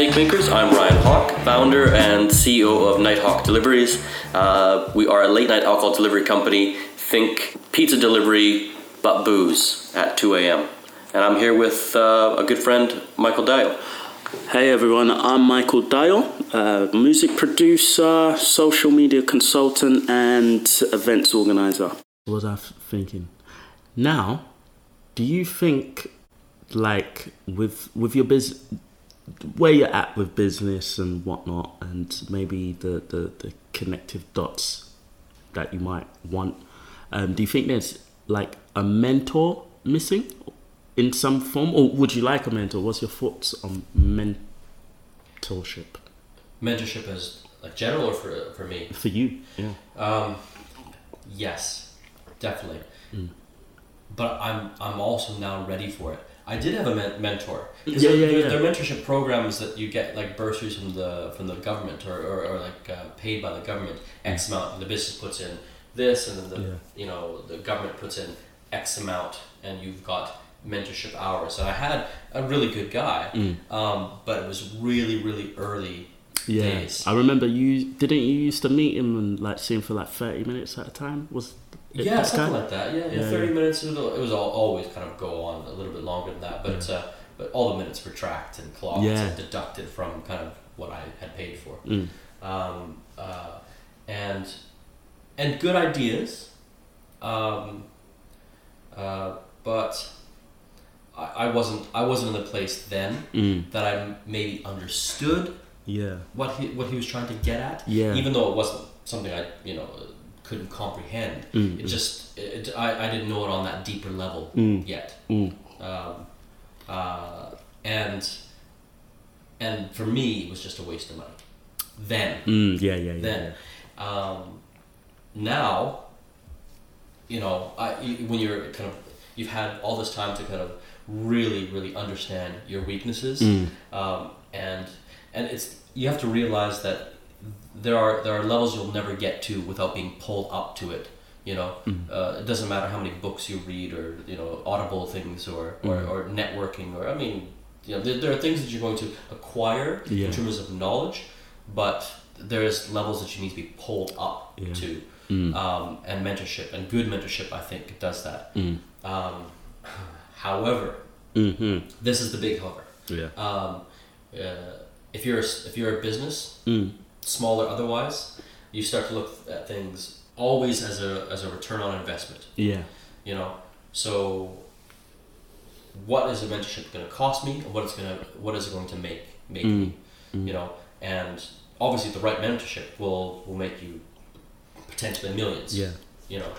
Mistake Makers. I'm Ryan Hawk, founder and CEO of Nighthawk Deliveries. Uh, we are a late night alcohol delivery company. Think pizza delivery, but booze at 2 a.m. And I'm here with uh, a good friend, Michael Dial. Hey everyone, I'm Michael Dial, uh, music producer, social media consultant, and events organizer. What was I f- thinking? Now, do you think, like, with with your business, where you're at with business and whatnot, and maybe the, the, the connective dots that you might want, um, do you think there's like a mentor missing in some form, or would you like a mentor? What's your thoughts on mentorship Mentorship as like general or for, for me? for you? Yeah. Um, yes, definitely. Mm. But I'm I'm also now ready for it. I did have a men- mentor. Yeah, there, yeah, there, yeah. there are mentorship programs that you get like bursaries from the from the government or, or, or like uh, paid by the government X amount. And the business puts in this, and then the Yeah. you know the government puts in X amount, and you've got mentorship hours. And I had a really good guy, Mm. um, but it was really really early Yeah, days. I remember you didn't you used to meet him and like see him for like thirty minutes at a time. Was it Yeah, something like that. Yeah, yeah, Yeah, thirty yeah. minutes. It was, all, always kind of go on a little bit longer than that, but uh, but all the minutes were tracked and clocked and deducted from kind of what I had paid for, Mm. um, uh, and and good ideas, um, uh, but I, I wasn't I wasn't in the place then Mm. that I maybe understood Yeah, what he what he was trying to get at, yeah, even though it wasn't something I you know couldn't comprehend. Mm, It mm, just it, I, I didn't know it on that deeper level Mm. yet, mm. um, uh, and and for me it was just a waste of money. Then, Mm, yeah, yeah, yeah. then, um, now, you know, I when you're kind of you've had all this time to kind of really really understand your weaknesses, Mm. um, and and it's you have to realize that there are there are levels you'll never get to without being pulled up to it. You know, Mm. uh, it doesn't matter how many books you read or you know audible things or or, Mm. or networking or I mean, you know, there, there are things that you're going to acquire Yeah. in terms of knowledge, but there's levels that you need to be pulled up Yeah. to, Mm. um, and mentorship and good mentorship I think does that. Mm. Um, however, Mm-hmm. this is the big however. Yeah. Um, uh, if you're a, if you're a business, Mm. Small or otherwise, you start to look at things always as a as a return on investment. Yeah. You know, so what is a mentorship going to cost me, and what it's going to what is it going to make make Mm. me? Mm. You know, and obviously the right mentorship will will make you potentially millions. Yeah. You know,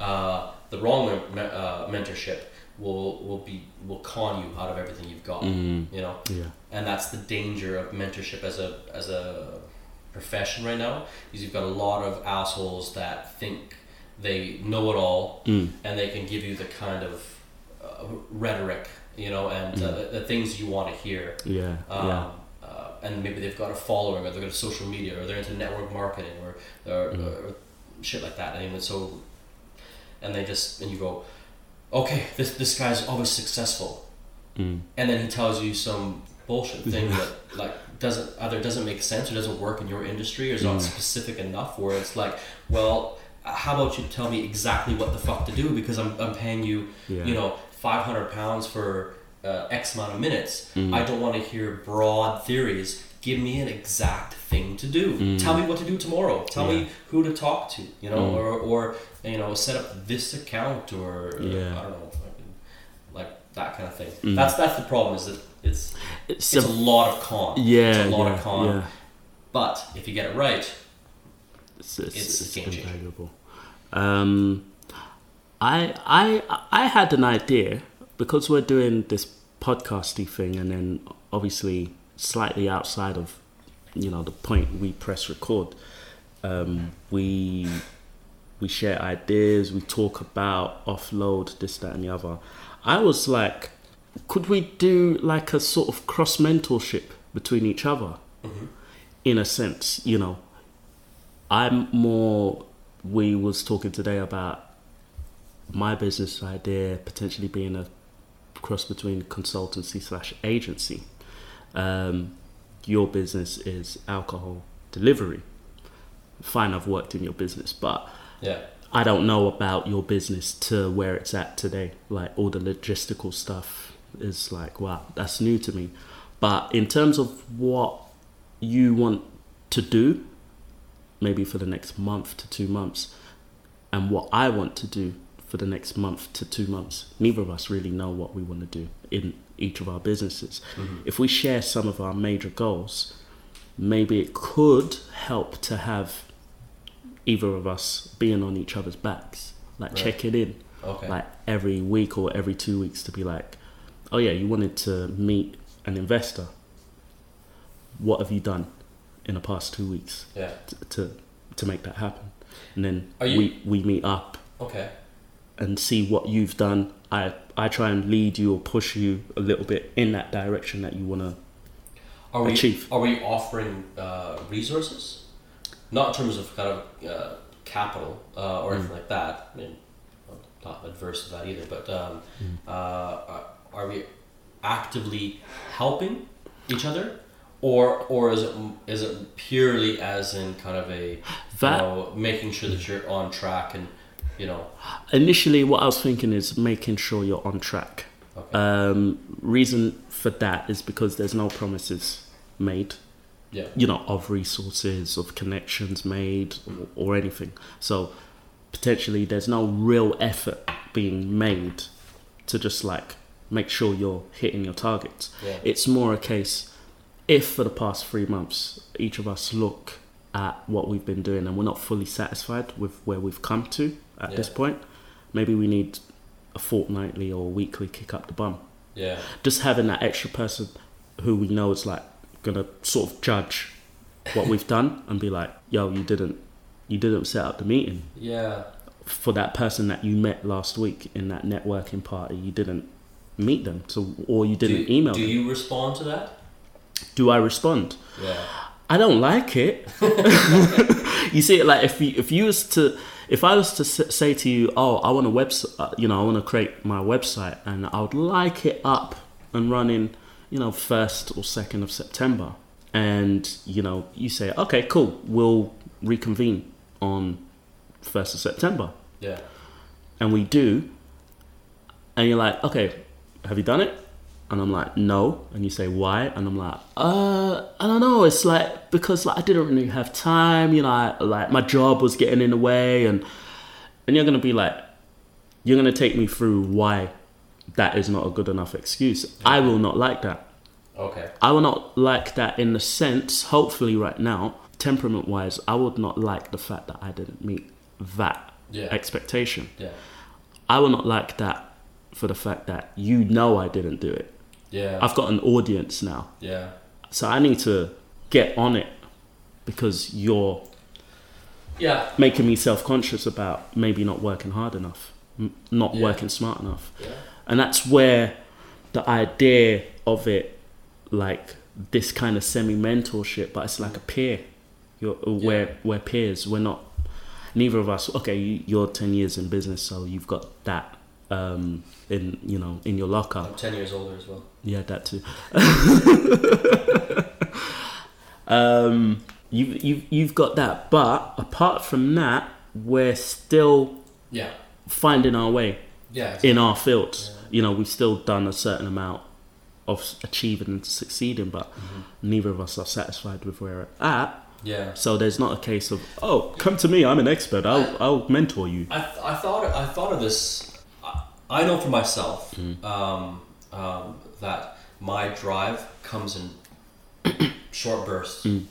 uh, the wrong uh, mentorship will will be will con you out of everything you've got. Mm. You know, Yeah. and that's the danger of mentorship as a as a profession right now is you've got a lot of assholes that think they know it all Mm. and they can give you the kind of uh, rhetoric you know and uh, the, the things you want to hear Yeah. um, yeah. uh, and maybe they've got a following or they've got social media or they're into network marketing or, or, Mm. or shit like that and even so and they just and you go okay this, this guy's always successful Mm. and then he tells you some bullshit thing that like doesn't either doesn't make sense or doesn't work in your industry or is not Mm. specific enough where it's like well how about you tell me exactly what the fuck to do because i'm, I'm paying you Yeah. you know 500 pounds for uh, x amount of minutes Mm. i don't want to hear broad theories give me an exact thing to do Mm. tell me what to do tomorrow tell Yeah. me who to talk to you know Mm. or, or you know set up this account or Yeah. i don't know like that kind of thing Mm. that's that's the problem is that it's It's, it's a, lot of con yeah. it's a lot yeah, of con Yeah. but if you get it right It's, it's, It's it's game changer. invaluable. Um, I I I had an idea because we're doing this podcasty thing, and then obviously slightly outside of you know the point we press record. Um, we we share ideas, we talk about offload this, that, and the other. I was like, could we do like a sort of cross mentorship between each other? in a sense, you know, I'm more. We was talking today about my business idea potentially being a cross between consultancy slash agency. Um, your business is alcohol delivery. Fine, I've worked in your business, but Yeah. I don't know about your business to where it's at today. Like all the logistical stuff is like, wow, that's new to me. But in terms of what you want to do, maybe for the next month to two months, and what I want to do for the next month to two months, neither of us really know what we want to do in each of our businesses. Mm-hmm. If we share some of our major goals, maybe it could help to have either of us being on each other's backs, like Right. checking in, Okay. like every week or every two weeks to be like, oh yeah, you wanted to meet an investor. What have you done in the past two weeks yeah. to to, to make that happen? And then you- we we meet up Okay. and see what you've done. I I try and lead you or push you a little bit in that direction that you want to. Are we Achieve. are we offering uh, resources? Not in terms of kind of uh, capital uh, or anything like that. I mean, I'm not adverse to that either. But um, uh, are- we actively helping each other, or or is it is it purely as in kind of a That- you know, making sure that you're on track and you know Initially, what I was thinking is making sure you're on track. okay Um, reason for that is because there's no promises made. yeah you know, of resources, of connections made, or, or anything. So potentially, there's no real effort being made to just like make sure you're hitting your targets. yeah. It's more a case if for the past three months each of us look at what we've been doing and we're not fully satisfied with where we've come to at this point, maybe we need a fortnightly or weekly kick up the bum. Yeah. Just having that extra person who we know is like gonna sort of judge what we've done and be like, "Yo, you didn't, you didn't set up the meeting. Yeah. For that person that you met last week in that networking party. You didn't meet them, so or you didn't do, email Do them. you respond to that? Do I respond? Yeah. I don't like it. you see, like if you if you was to if I was to say to you, oh, I want a website, uh, you know, I want to create my website, and I would like it up and running, you know, first or second of September, and you know, you say, okay, cool, we'll reconvene on first of September, Yeah. and we do, and you're like, okay, have you done it? And I'm like, no. And you say, why? And I'm like, uh, I don't know. It's like because like I didn't really have time. You know, I, like my job was getting in the way, and and you're gonna be like, you're gonna take me through why that is not a good enough excuse. I will not like that. Okay. I will not like that in the sense, hopefully, right now, temperament wise, I would not like the fact that I didn't meet that Yeah. expectation. Yeah. I will not like that for the fact that you know I didn't do it. Yeah. I've got an audience now. yeah. So I need to get on it because you're Yeah. making me self conscious about maybe not working hard enough, m- not Yeah. working smart enough. Yeah. And that's where the idea of it, like this kind of semi mentorship, but it's like a peer. You're, uh, we're, we're peers. We're not, neither of us, okay, you're 10 years in business, so you've got that um, in, you know, in your locker. I'm ten years older as well. Yeah, that too. um, you've, you've, you've got that. But apart from that, we're still Yeah. finding our way Yeah. in our fields. You know, we've still done a certain amount of achieving and succeeding, but neither of us are satisfied with where we're at. Yeah. So there's not a case of, oh, come to me, I'm an expert, I'll, I'll mentor you. I, I thought I thought of this. I, know for myself Mm. um, um, that my drive comes in short bursts, Mm.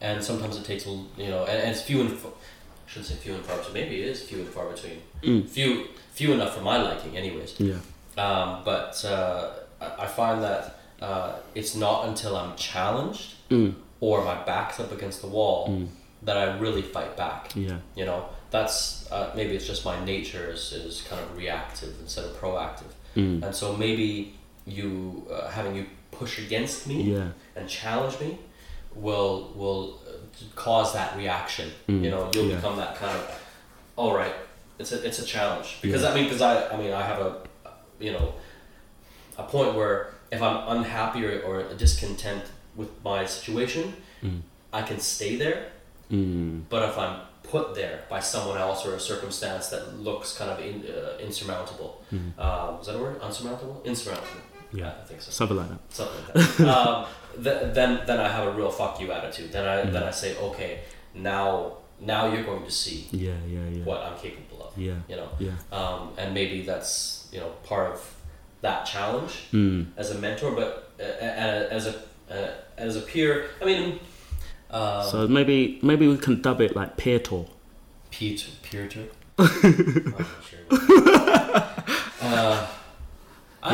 and sometimes it takes you know, and, and it's few and f- I shouldn't say few and far between. Maybe it is few and far between. Mm. Few few enough for my liking, anyways. Yeah. Um, but uh, I, find that uh, it's not until I'm challenged Mm. or my back's up against the wall that I really fight back. Yeah. You know, that's uh, maybe it's just my nature is, is kind of reactive instead of proactive, Mm. and so maybe you uh, having you push against me Yeah. and challenge me will will uh, cause that reaction. Mm. You know, you'll Yeah. become that kind of all right. It's a it's a challenge because Yeah. I mean because I I mean I have a you know a point where if I'm unhappy or, or discontent with my situation, I can stay there. Mm. But if I'm put there by someone else or a circumstance that looks kind of in, uh, insurmountable, um, is that a word? Unsurmountable? Insurmountable. Yeah. I think so. Something like that. Something like that. um, th- then then I have a real fuck you attitude. Then I then I say, okay, now now you're going to see Yeah, yeah, yeah. what I'm capable of. Yeah, You know, yeah. um, and maybe that's you know part of that challenge Mm. as a mentor, but uh, as a uh, as a peer, I mean, um, So maybe maybe we can dub it like peer tour. peer to peer to. I'm not sure. uh, I,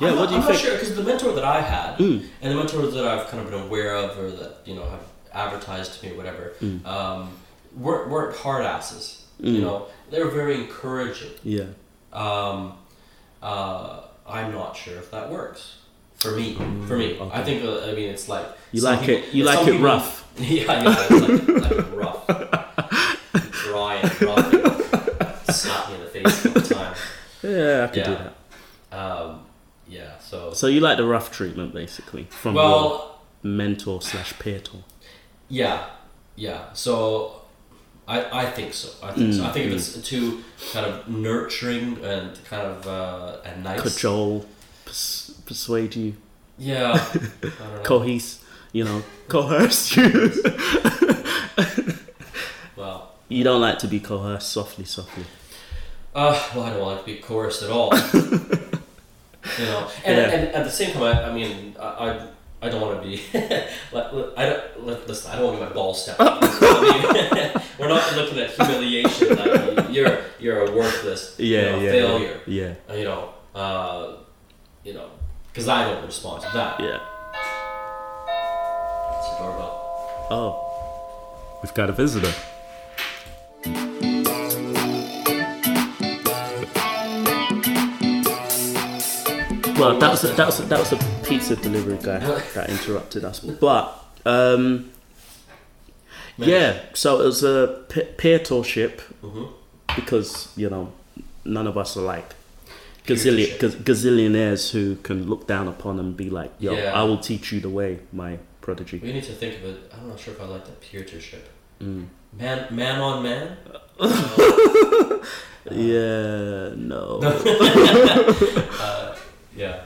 Yeah, I'm what not, do you I'm think? not sure because the mentor that I had Mm. and the mentors that I've kind of been aware of or that you know have advertised to me or whatever Mm. um, weren't weren't hard asses. You Mm. know, they were very encouraging. Yeah. Um, uh, I'm not sure if that works for me. For me, Mm, okay. I think uh, I mean it's like You like people- it. You like it people- rough. Yeah, yeah, like, like rough, dry and rough. and Slap me in the face all the time. Yeah, I could do Yeah. that. Um, yeah, so So you like the rough treatment, basically, from your well, mentor slash peer yeah, yeah. So I, I think so. I think so. I think if it's too kind of nurturing and kind of uh, and nice. Cajole, persuade you, Yeah, I cohese, you know, coerce you. well, you don't like to be coerced softly, softly. Uh, well, I don't want to be coerced at all. you know, and, Yeah. and at the same time, I, I mean, I, I, I don't want to be. like, I don't li- listen. I don't want to be my ball step. I mean, we're not looking at humiliation. Like you're you're a worthless you Yeah, know, yeah, failure. Yeah, You know, uh, you know, because I don't respond to that. yeah. It's a doorbell. Oh, we've got a visitor. Well, that was a, that was a, that was a pizza delivery guy that interrupted us. But um, yeah, so it was a pe- peer tourship Mhm. because you know none of us are like gazillion, gaz- gazillionaires who can look down upon and be like, "Yo, Yeah. I will teach you the way, my prodigy." We need to think of it. I'm not sure if I like that peer-to-ship. Mm. Man, man on man. Yeah, no. Uh, yeah.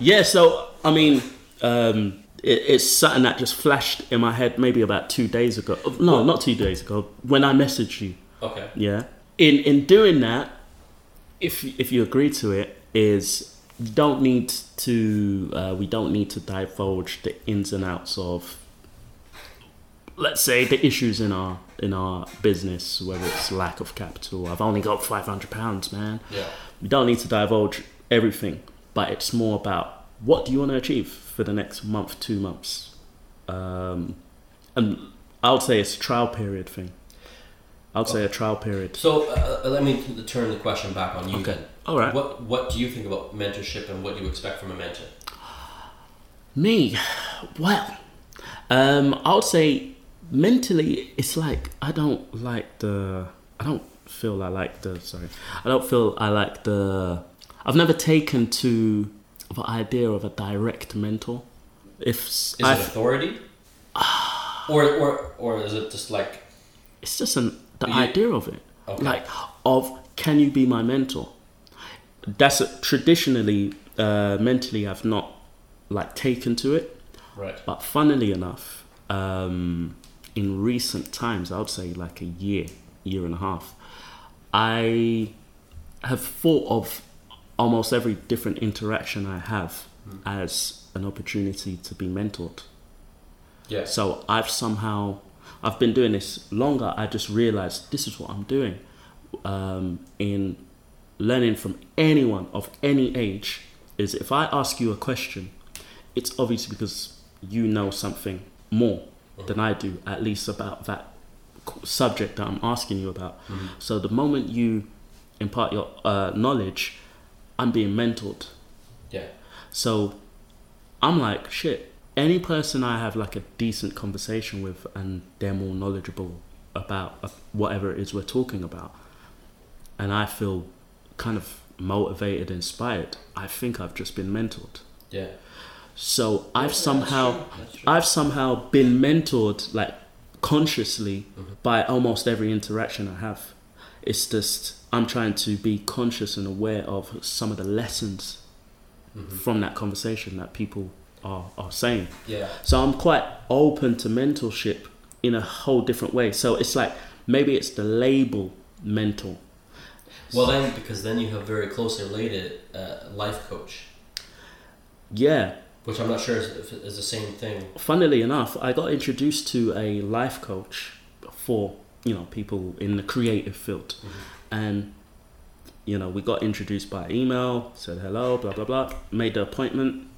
yeah, so I mean, um, it, it's something that just flashed in my head maybe about two days ago. No, not two days ago. When I messaged you, Okay. yeah. In in doing that, if if you agree to it, is don't need to. Uh, we don't need to divulge the ins and outs of. Let's say the issues in our in our business, whether it's lack of capital. I've only got five hundred pounds, man. Yeah. We don't need to divulge everything, but it's more about what do you want to achieve for the next month, two months, um, and I would say it's a trial period thing. I would say a trial period. So uh, uh, let me turn the question back on you Okay. then. All right. What What do you think about mentorship and what do you expect from a mentor? Me, well, um, I would say mentally, it's like I don't like the. I don't feel I like the. Sorry, I don't feel I like the. I've never taken to the idea of a direct mentor. If Is I it authority, or or or is it just like it's just an the You- idea of it Okay. like of can you be my mentor that's a, traditionally uh, mentally i've not like taken to it right? but funnily enough um, in recent times i would say like a year year and a half i have thought of almost every different interaction i have as an opportunity to be mentored Yeah. so I've somehow, I've been doing this longer. I just realized this is what I'm doing. Um, in learning from anyone of any age, is if I ask you a question, it's obviously because you know something more than I do, at least about that subject that I'm asking you about. So the moment you impart your uh, knowledge, I'm being mentored. Yeah. So I'm like, shit, any person I have like a decent conversation with and they're more knowledgeable about uh, whatever it is we're talking about, and I feel kind of motivated, inspired, I think I've just been mentored. Yeah. So I've that's somehow true, that's true. I've somehow been mentored like consciously Mm-hmm. by almost every interaction I have. It's just I'm trying to be conscious and aware of some of the lessons Mm-hmm. from that conversation that people are, are saying. Yeah. So I'm quite open to mentorship in a whole different way. So it's like maybe it's the label mentor. Well, then, because then you have very closely related uh, life coach, Yeah. which I'm not sure is, is the same thing. Funnily enough, I got introduced to a life coach for, you know, people in the creative field. And, you know, we got introduced by email, said hello, blah, blah, blah, made the appointment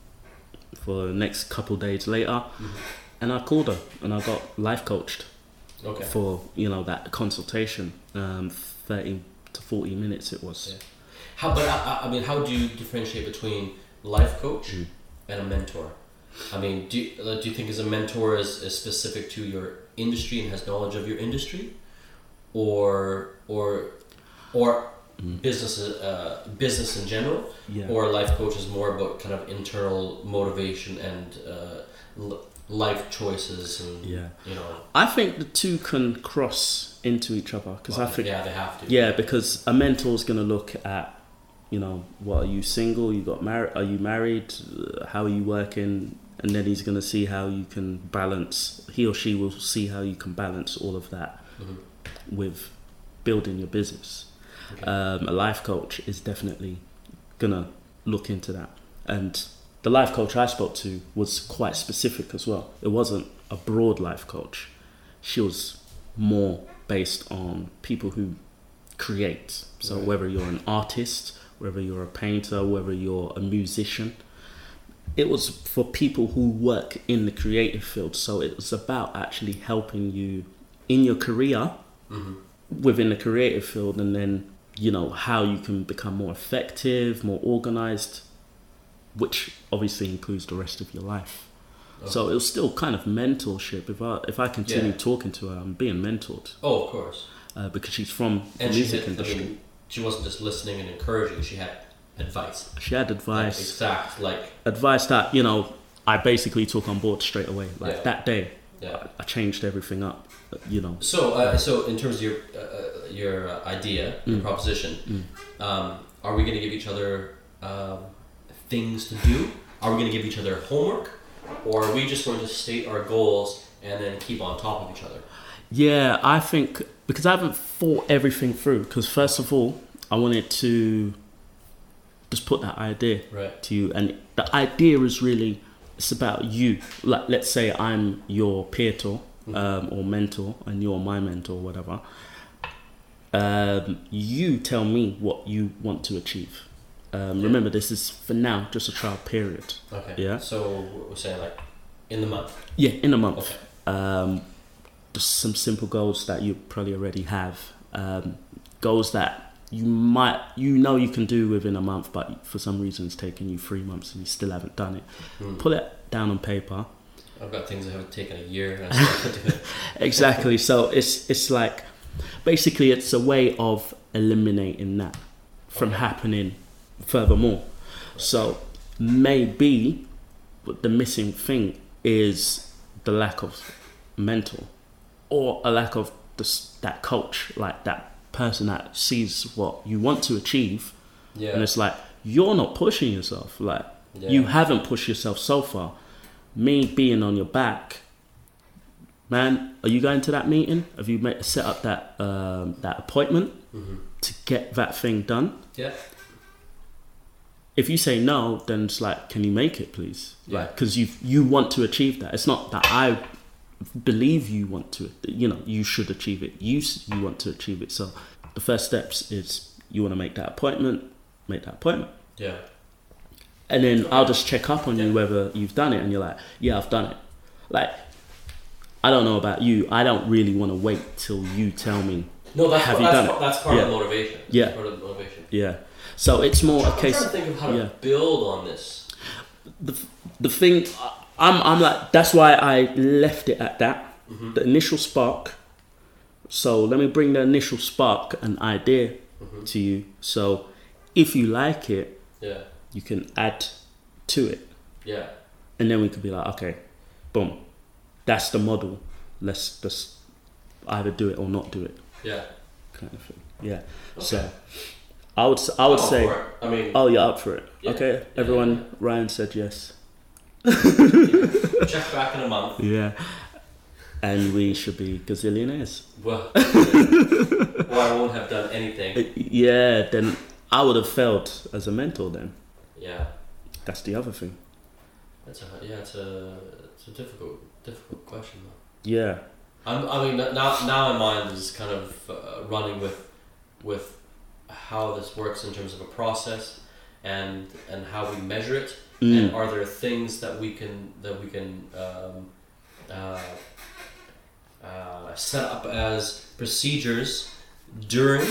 for the next couple days later. And I called her and I got life coached. Okay. for you know that consultation um 30 to 40 minutes it was Yeah. How, but I, I- mean, how do you differentiate between life coach Mm. and a mentor? I mean, do you, do you think as a mentor is, is specific to your industry and has knowledge of your industry, or or or business uh, business in general, yeah or life coach is more about kind of internal motivation and uh, l- life choices and yeah you know. i think the two can cross into each other because i well, think yeah, they have to. yeah because a mentor's going to look at you know what are you single you got married are you married how are you working and then he's going to see how you can balance he or she will see how you can balance all of that Mhm. with building your business. Um, a life coach is definitely gonna look into that. And the life coach I spoke to was quite specific as well. It wasn't a broad life coach. She was more based on people who create. So Right. whether you're an artist, whether you're a painter, whether you're a musician, it was for people who work in the creative field. So it was about actually helping you in your career Mhm. within the creative field and then you know how you can become more effective more organized which obviously includes the rest of your life so it was still kind of mentorship if i if i continue Yeah. talking to her i'm being mentored Oh, of course. uh, because she's from the And she music did, I mean, she wasn't just listening and encouraging. She had advice. she had Like, advice exact. Like advice that you know i basically took on board straight away like Yeah. that day yeah. I, I changed everything up you know So, uh, so in terms of your uh, uh, your uh, idea, your Mm. proposition, Mm. um, are we going to give each other um, things to do? Are we going to give each other homework, or are we just going to state our goals and then keep on top of each other? Yeah, I think because I haven't thought everything through. Because first of all, I wanted to just put that idea Right. to you, and the idea is really it's about you. Like, let's say I'm your peer to um, or mentor, and you're my mentor, or whatever. Um, you tell me what you want to achieve. Um, Yeah. Remember, this is for now just a trial period. Okay. Yeah. So we're saying like in the month. Yeah, in a month. Okay. um, just some simple goals that you probably already have. Um, goals that you might, you know, you can do within a month, but for some reason it's taken you three months and you still haven't done it. Hmm. Put it down on paper. I've got things that have taken a year and I still haven't done it. Exactly. so it's it's like basically it's a way of eliminating that from happening furthermore. So maybe the missing thing is the lack of mentor or a lack of this, that coach, like that person that sees what you want to achieve, Yeah. and it's like you're not pushing yourself. Like yeah. you haven't pushed yourself so far. Me being on your back, man. Are you going to that meeting? Have you met, set up that um, that appointment Mhm. to get that thing done? Yeah. If you say no, then it's like, can you make it, please? Yeah. Like, because you you want to achieve that. It's not that I believe you want to. You know, you should achieve it. You you want to achieve it. So the first steps is you want to make that appointment. Make that appointment. Yeah. and then I'll just check up on you whether you've done it, and you're like, yeah, I've done it. Like, I don't know about you, I don't really want to wait till you tell me, No, that's Have part, you that's, done part, it? that's part of the Yeah. motivation. Yeah. That's part of the motivation. yeah. So it's more a I'm case. trying to think of how to build on this. The the thing, I'm I'm like that's why I left it at that. Mhm. The initial spark. So let me bring the initial spark, an idea Mhm. to you. So if you like it, Yeah. you can add to it. Yeah. and then we could be like, okay, boom, that's the model. Let's just either do it or not do it, Yeah. kind of thing. Yeah. Okay. So I would I would say. I mean, oh, you're up for it. Yeah. Okay, Yeah, everyone. yeah. Ryan said yes. check back in a month. Yeah. And we should be gazillionaires. Well, well, I won't have done anything. Uh, Yeah, then I would have failed as a mentor. Then Yeah. that's the other thing. That's a yeah. It's a it's a difficult difficult question though. Yeah, I'm, I mean, now now my mind is kind of uh, running with with how this works in terms of a process and and how we measure it. Mm. And are there things that we can that we can um, uh, uh, set up as procedures during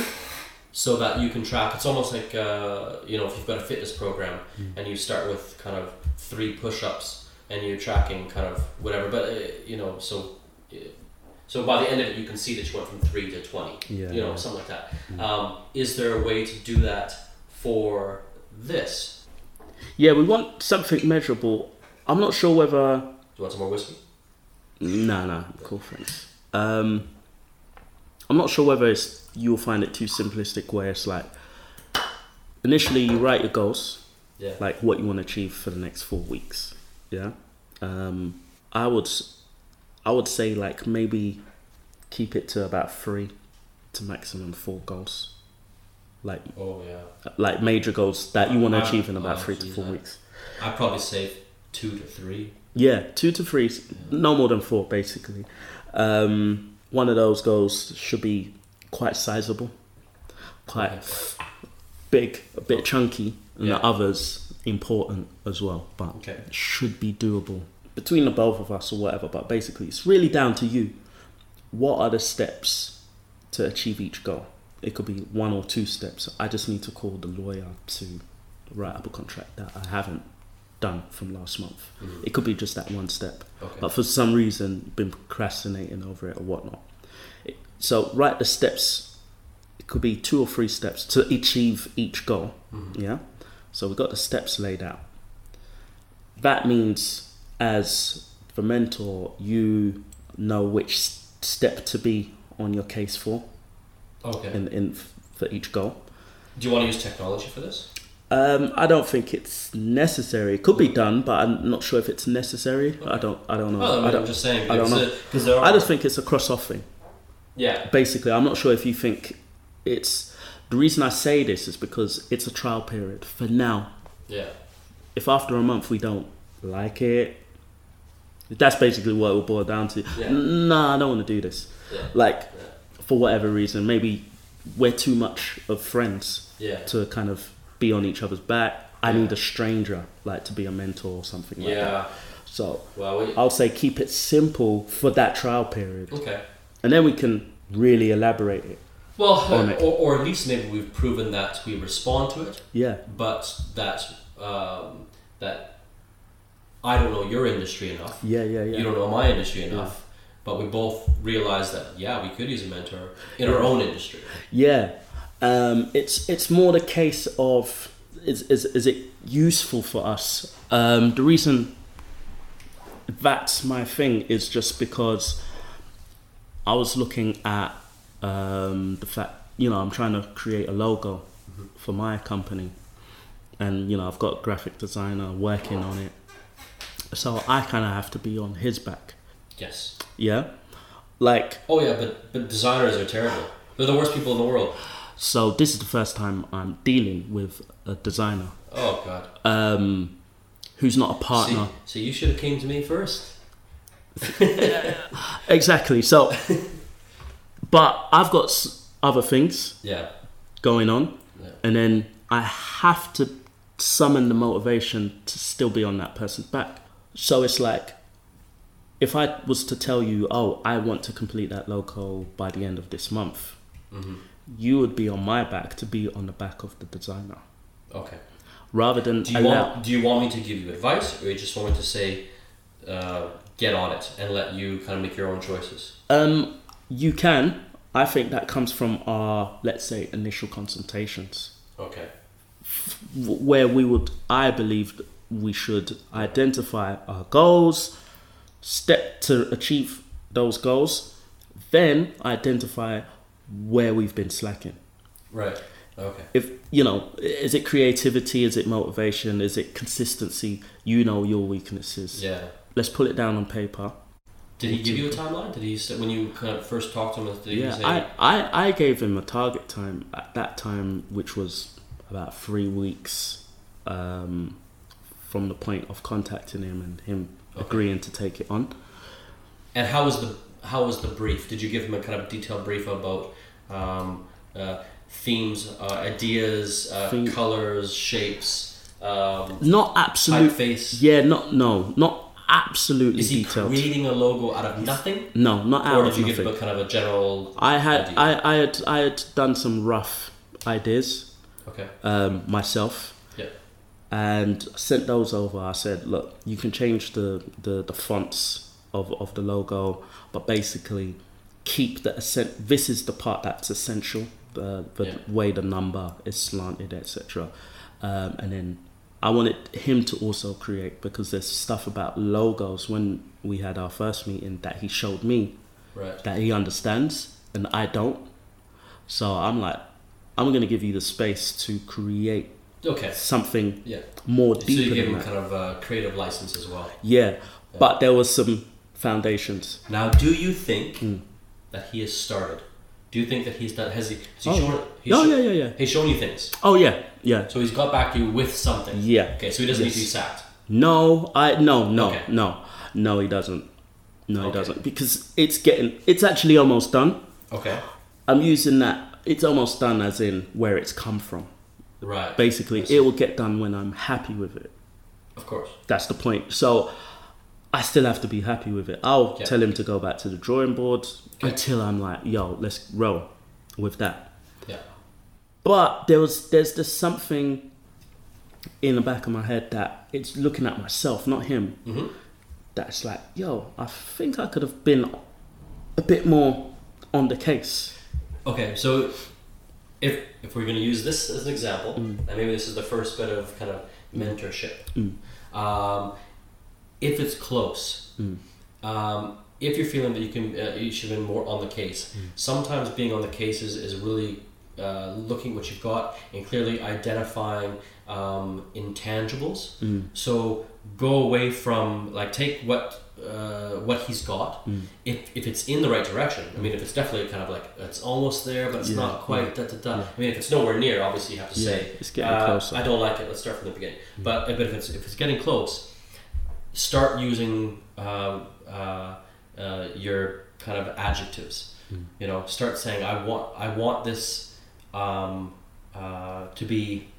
so that you can track it's almost like uh, you know if you've got a fitness program Mm. and you start with kind of three push-ups and you're tracking kind of whatever but uh, you know so uh, so by the end of it you can see that you went from 3 to 20 yeah. you know something like that Mm. um, is there a way to do that for this Yeah, we want something measurable. I'm not sure whether. do you want some more whiskey No, no, cool, thanks. Um, I'm not sure whether it's you'll find it too simplistic, where it's like initially you write your goals, yeah like what you want to achieve for the next four weeks. Yeah, um, I would, I would say like maybe keep it to about three to maximum four goals, like oh yeah like major goals that you want to achieve in about oh, three to four I- weeks. I'd probably say two to three Yeah, two to three, no more than four, basically. Um, one of those goals should be quite sizable, quite Okay. Big, a bit chunky, and Yeah. the others important as well, but okay should be doable between the both of us or whatever. But basically, it's really down to you. What are the steps to achieve each goal? It could be one or two steps. I just need to call the lawyer to write up a contract that I haven't done from last month. Mhm. It could be just that one step, okay but for some reason, been procrastinating over it or whatnot. It, so write the steps. Could be two or three steps to achieve each goal. Mhm. Yeah. So we've got the steps laid out. That means, as the mentor, you know which step to be on your case for okay in, in for each goal. do you want to use technology for this Um, I don't think it's necessary. It could be done, but I'm not sure if it's necessary. I don't. I don't know. well, I I mean, I'm don't. just saying I don't know. because there are I just think it's a cross-off thing. yeah Basically, I'm not sure if you think it's. The reason I say this is because it's a trial period for now. yeah if after a month we don't like it, that's basically what it will boil down to. Yeah. Nah, I don't want to do this. yeah Like, Yeah. for whatever reason, maybe we're too much of friends yeah to kind of be on each other's back. I need a stranger, like, to be a mentor or something like that. yeah So, well we, I'll say keep it simple for that trial period. okay And then we can really elaborate it. Well it. or, or at least maybe we've proven that we respond to it Yeah. but that um, that I don't know your industry enough Yeah, yeah, yeah. you don't know my industry enough but we both realize that yeah we could use a mentor in our own industry Yeah, um, it's it's more the case of is, is is it useful for us? Um, the reason that's my thing is just because I was looking at um, the fact you know I'm trying to create a logo for my company, and you know I've got a graphic designer working on it, so I kind of have to be on his back. yes. Yeah, like oh yeah but but designers are terrible. They're the worst people in the world. So this is the first time I'm dealing with a designer. Oh god. Um, who's not a partner. See, so you should have came to me first. Exactly. So, but I've got s- other things Yeah. going on, Yeah. and then I have to summon the motivation to still be on that person's back. So it's like, if I was to tell you, oh, I want to complete that logo by the end of this month, hmm you would be on my back to be on the back of the designer, Okay. rather than Do you allow. want Do you want me to give you advice, or you just want me to say, uh, get on it and let you kind of make your own choices? Um, you can. I think that comes from our, let's say, initial consultations, Okay. where we would, I believe, we should identify our goals, step to achieve those goals, then identify where we've been slacking. Right. Okay. If you know, is it creativity? Is it motivation? Is it consistency? You know your weaknesses. Yeah. Let's pull it down on paper. Did he give you a timeline? Did he say, when you kind of first talked to him? Did he Yeah, say, I, I, I gave him a target time at that time, which was about three weeks um, from the point of contacting him and him Okay. agreeing to take it on. And how was the how was the brief? Did you give him a kind of detailed brief about um, uh, themes, uh, ideas, uh, Theme- colors, shapes, um, Not absolute. typeface? Yeah, not no, not absolutely Is he detailed. creating a logo out of nothing, no, not out or of did you give nothing. a kind of a general? I had idea? I, I had I had done some rough ideas Okay. um, myself. Yeah. and sent those over. I said, look, you can change the, the, the fonts of, of the logo, but basically keep the ascent. This is the part that's essential, the, the Yeah. way the number is slanted, etc. Um, and then I wanted him to also create because there's stuff about logos when we had our first meeting that he showed me Right. that he understands and I don't. So I'm like, I'm gonna give you the space to create Okay. something Yeah. more So deeper you give him that. kind of a creative license as well. Yeah, but there was some foundations. Now, do you think Hmm. that he has started? Do you think that he's done? Has he? Has he Oh, shown? He's Oh yeah, yeah, yeah. He's shown you things. Oh yeah, yeah, So he's got back to you with something. yeah. Okay, so he doesn't need to be sacked. No, I no no Okay. no no he doesn't. No, he doesn't because it's getting it's actually almost done. Okay. I'm using that. It's almost done as in where it's come from. Right. Basically, it will get done when I'm happy with it. Of course. That's the point. So I still have to be happy with it. I'll Yeah. tell him to go back to the drawing board Okay. until I'm like, yo, let's roll with that. Yeah. But there was there's just something in the back of my head that it's looking at myself, not him. hmm That's like, yo, I think I could have been a bit more on the case. Okay, so if if we're going to use this as an example, Mm. and maybe this is the first bit of kind of mentorship. Mm. Um, if it's close, Mm. um, if you're feeling that you can, uh, you should have been more on the case. Mm. Sometimes being on the case is, is really uh, looking what you've got and clearly identifying um, intangibles. Mm. So go away from like take what uh, what he's got. Mm. If, if it's in the right direction, I mean, if it's definitely kind of like it's almost there, but it's Yeah, not quite. Da, da, da. yeah. I mean, if it's nowhere near, obviously you have to Yeah, say it's getting uh, closer. Mm. I don't like it. Let's start from the beginning. But but if it's if it's getting close, start using um, uh, uh, your kind of adjectives. Mm. You know, start saying I want I want this um, uh, to be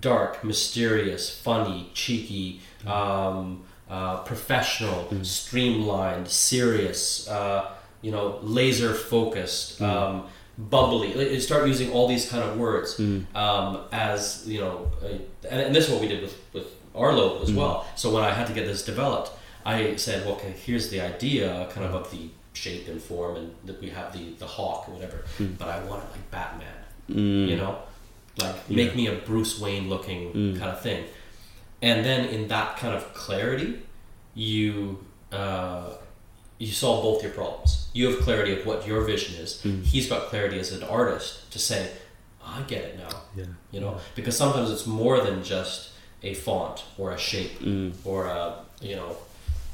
dark, mysterious, funny, cheeky, um, uh, professional, streamlined, serious. Uh, you know, laser focused. Um, bubbly start using all these kind of words um, as you know uh, and, and this is what we did with, with our logo as well. So when i had to get this developed i said well, okay here's the idea kind of of the shape and form and that we have the the hawk or whatever but i want it like batman Mm. you know? Like make me a bruce wayne looking kind of thing. And then in that kind of clarity you uh, you solve both your problems. You have clarity of what your vision is. He's got clarity as an artist to say i get it now Yeah. you know? Because sometimes it's more than just a font or a shape Mm. or a you know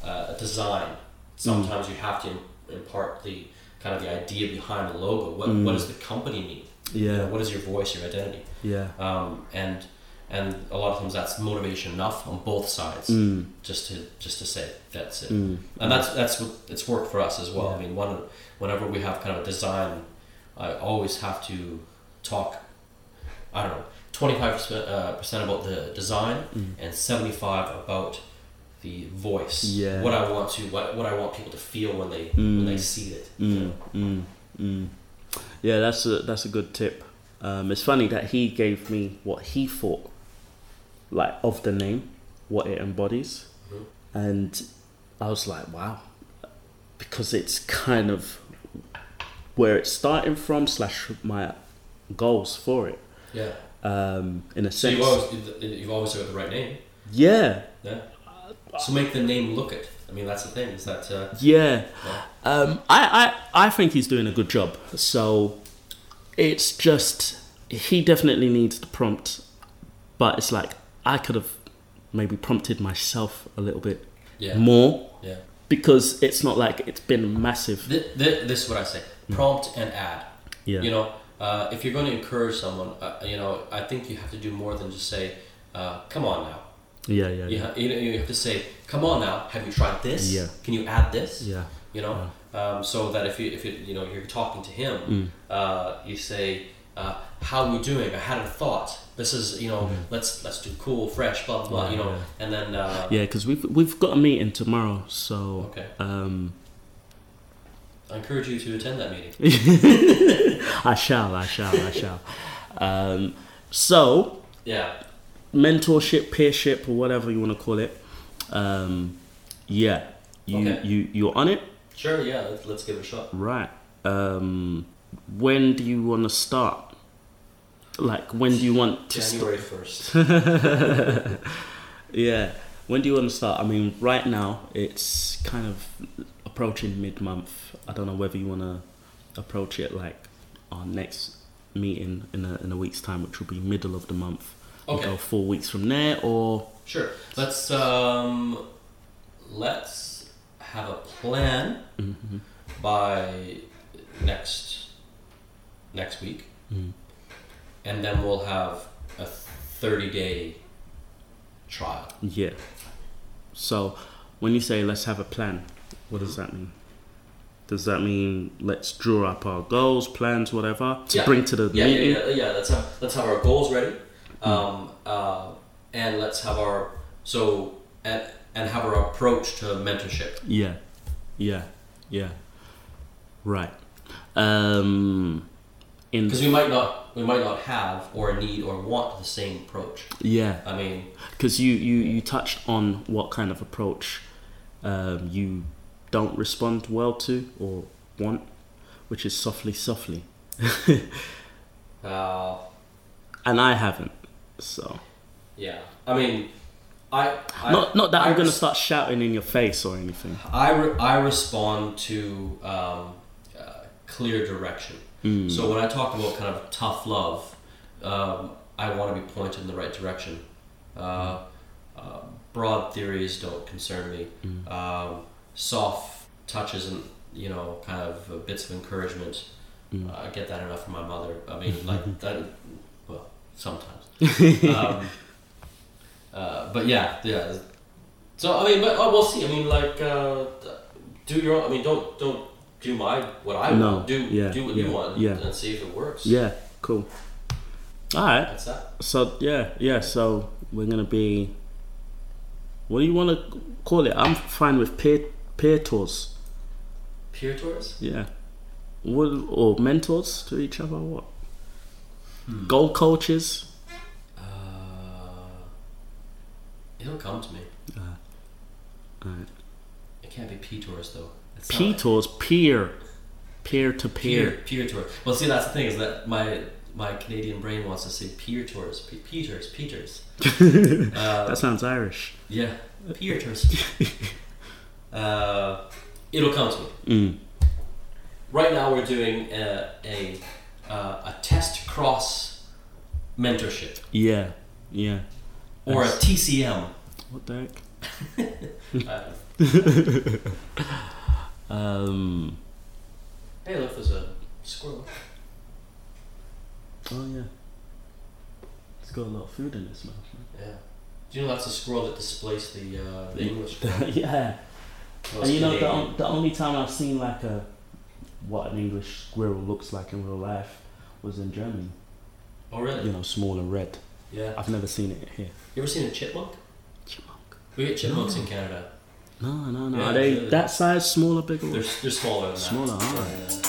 a design sometimes you have to impart the kind of the idea behind the logo what, what does the company need You know, Yeah. what is your voice your identity Yeah. um, and and a lot of times that's motivation enough on both sides Mm. just to just to say that's it Mm. and that's that's what it's worked for us as well Yeah. I mean one whenever we have kind of a design I always have to talk I don't know 25 percent uh, percent about the design and 75 about the voice Yeah. what I want to what, what I want people to feel when they when they see it you know? Mm, mm. Yeah, that's a that's a good tip. Um, it's funny that he gave me what he thought, like of the name, what it embodies, Mhm. and I was like, wow, because it's kind of where it's starting from slash my goals for it. Yeah Um, in a so sense, you've always you've always got the right name Yeah, Yeah. So make the name look it. I mean, that's the thing. Is that uh, yeah. yeah. Um, I, I, I think he's doing a good job. So it's just he definitely needs the prompt, but it's like I could have maybe prompted myself a little bit Yeah. more yeah. because it's not like it's been massive. Th- th- this is what I say: prompt and add. Yeah, You know, uh, if you're going to encourage someone, uh, you know, I think you have to do more than just say, uh, "Come on now." yeah, yeah, You, yeah. ha- you, know, you have to say, "Come on now, have you tried this? Yeah. Can you add this?" yeah. You know, um, so that if you if you you know you're talking to him, Mm. uh, you say, uh, "How are we doing? I had a thought. This is you know, let's let's do cool, fresh, blah blah, blah you know." Mm. Yeah. And then uh, Yeah, because we've we've got a meeting tomorrow, so okay, um, I encourage you to attend that meeting. I shall, I shall, I shall. Um, so Yeah, mentorship, peership, or whatever you want to call it. Um, yeah, you Okay. you you're on it, sure. Yeah, let's, let's give it a shot. right? Um, when do you want to start? Like, when do you want to start? January first. Yeah, when do you want to start? I mean, right now it's kind of approaching mid month. I don't know whether you want to approach it like our next meeting in a, in a week's time, which will be middle of the month. Okay. Go four weeks from there, or Sure. Let's um, let's have a plan Mhm. by next next week, Mhm. and then we'll have a thirty day trial. yeah. So when you say let's have a plan, what does that mean? Does that mean let's draw up our goals, plans, whatever to Yeah. bring to the Yeah, yeah, meeting? yeah, yeah. Let's have let's have our goals ready, um, uh, and let's have our so and and have our approach to mentorship. Yeah, yeah, yeah. Right. Um, in Because we might not we might not have or need or want the same approach. yeah, I mean, because you you you touched on what kind of approach um, you don't respond well to or want, which is softly, softly, uh, and I haven't. So Yeah, I mean, I, I not not that I I'm gonna start shouting in your face or anything. I, re- I respond to um, uh, clear direction. Mm. So when I talk about kind of tough love, um, I want to be pointed in the right direction. Uh, uh, broad theories don't concern me. Mm. Um, soft touches and you know, kind of uh, bits of encouragement. Mm. I get that enough from my mother. I mean, like that. Well, sometimes. um, uh, but yeah, yeah. So I mean, but oh, we'll see. I mean, like, uh, do your. Own, I mean, don't don't do my what I No, want. Do yeah, do what yeah, you want. yeah. And see if it works. Yeah, cool. All right. That's that. So yeah, yeah. So we're gonna be. What do you want to call it? I'm fine with peer peer tours. Peer tours. Yeah. What or mentors to each other? What? Hmm. Goal coaches. Uh, it'll come to me. Alright. It can't be P tours though. It's P tours. Peer. Peer to Peer peer. peer tour. Well, see, that's the thing is that my my Canadian brain wants to say peer tours. P- Peters, Peters. uh, That sounds Irish. Yeah, peer tours. uh, it'll come to me. Mm. Right now, we're doing a a, uh, a test cross mentorship Yeah. Yeah. or a TCM. What the heck? Um. hey, look, there's a squirrel. Oh yeah. It's got a lot of food in its mouth. Yeah. Do you know that's a squirrel that displaced the uh, the English? Yeah. Well, And you know the, Canadian. the only time I've seen like a what an English squirrel looks like in real life was in Germany. Oh, really? You know, small and red. Yeah. I've never seen it here. You ever seen a chipmunk? Chipmunk. We get chipmunks No. in Canada. No, no, no. Yeah, Are they really. that size, smaller, bigger? They're, they're smaller than that. Smaller, alright.